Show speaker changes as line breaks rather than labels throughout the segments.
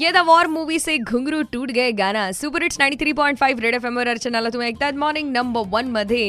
ये the war movie से घुंगरू टूट गए गाना। Super hits 93.5 red F M वर अर्चनाला तुम्ही ऐकतायत मॉर्निंग नंबर वन मध्ये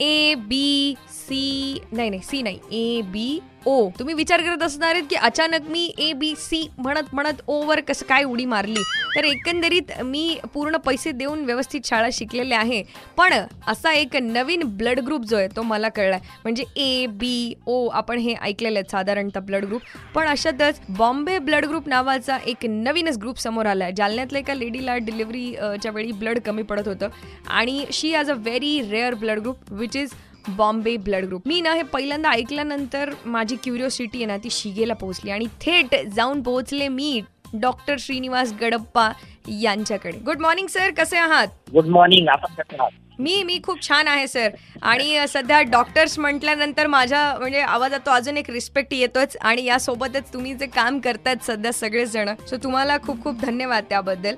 ए बी सी नाही नाही सी नाही ए बी ओ तुम्ही विचार करत असणार आहेत की अचानक मी ए बी सी म्हणत म्हणत ओ वर कसं काय उडी मारली? तर एकंदरीत मी पूर्ण पैसे देऊन व्यवस्थित शाळा शिकलेले आहे. पण असा एक नवीन ब्लड ग्रुप जो आहे तो मला कळलाय. म्हणजे ए बी ओ आपण हे ऐकलेले आहेत साधारणतः ब्लड ग्रुप पण अशातच बॉम्बे ब्लड ग्रुप नावाचा एक नवीनच ग्रुप समोर आला आहे जालन्यातल्या एका लेडीला डिलिव्हरीच्या वेळी ब्लड कमी पडत होतं. आणि she has a very rare blood group which is Bombay blood group. मी ना हे पहिल्यांदा ऐकल्यानंतर माझी क्युरिओसिटी आहे ना ती शिगेला पोहोचली आणि थेट जाऊन पोहोचले मी डॉक्टर श्रीनिवास गडप्पा यांच्याकडे. Good morning sir. कसे आहात?
Good morning. आपण कसे आहात?
मी मी खूप छान आहे सर. आणि सध्या डॉक्टर्स म्हटल्यानंतर माझ्या म्हणजे आवाजात तो अजून एक रिस्पेक्ट येतोच. आणि यासोबतच तुम्ही जे काम करतात सध्या सगळेच जण सो तुम्हाला खूप खूप धन्यवाद त्याबद्दल.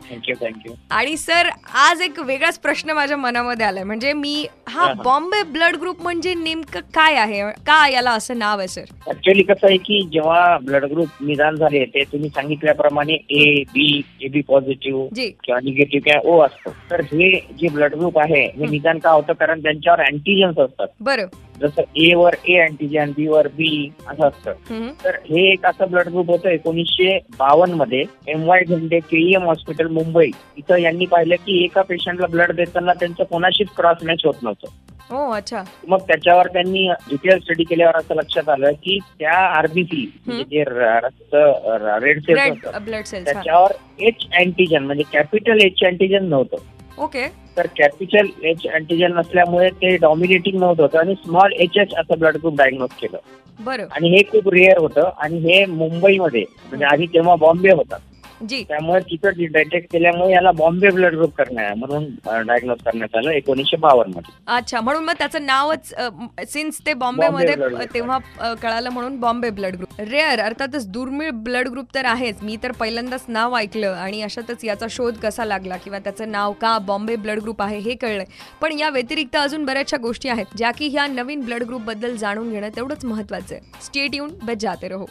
आणि सर आज एक वेगळाच प्रश्न माझ्या मनामध्ये आलाय. म्हणजे मी हा. बॉम्बे ब्लड ग्रुप म्हणजे नेमकं काय आहे? का याला असं नाव आहे सर?
ऍक्च्युअली कसं आहे की जेव्हा ब्लड ग्रुप निदान झाले ते तुम्ही सांगितल्याप्रमाणे A B A B positive किंवा निगेटिव्ह किंवा ओ असतो. तर हे जे ब्लड ग्रुप आहे हे निदान का होतं? कारण त्यांच्यावर अँटीजन्स असतात.
बरं.
जसं ए वर ए अँटीजन बी वर बी असं असतं. तर हे एक असं ब्लड ग्रुप होतं एकोणीसशे बावन्नमध्ये. M Y Zende KEM hospital Mumbai. इथं यांनी पाहिलं की एका पेशंटला ब्लड देताना त्यांचं कोणाशीच क्रॉस मॅच होत नव्हतं.
हो अच्छा.
मग त्याच्यावर त्यांनी डिटेल स्टडी केल्यावर असं लक्षात आलं की त्या आरबीसी म्हणजे जे रक्त रेड सेल्स त्याच्यावर एच अँटीजन म्हणजे कॅपिटल एच अँटीजन नव्हतं.
ओके
तर कॅपिटल एच अँटीजन नसल्यामुळे ते डॉमिनेटिंग नव्हतं होतं आणि स्मॉल एच एच असं ब्लड ग्रुप डायग्नोज केलं.
बरं.
आणि हे खूप रेअर होतं आणि हे मुंबईमध्ये म्हणजे आधी तेव्हा बॉम्बे होता.
जी.
त्यामुळे तिथं डिटेक्ट केल्यामुळे याला बॉम्बे ब्लड ग्रुप करण्यात म्हणून डायग्नोज करण्यात आलं एकोणीसशे बावन्नमध्ये.
अच्छा म्हणून मग त्याचं नावच सिन्स ते
बॉम्बे group.
तेव्हा कळालं म्हणून बॉम्बे ब्लड ग्रुप. रेअर अर्थातच दुर्मिळ ब्लड ग्रुप तर आहेच. मी तर पहिल्यांदाच नाव ऐकलं आणि अशातच याचा शोध कसा लागला किंवा त्याचं नाव का बॉम्बे ब्लड ग्रुप आहे हे कळलंय पण या व्यतिरिक्त अजून बऱ्याचशा गोष्टी आहेत ज्या की ह्या नवीन ब्लड ग्रुपबद्दल जाणून घेणं तेवढंच महत्वाचं आहे. स्टेट येऊन बच जाते रहो.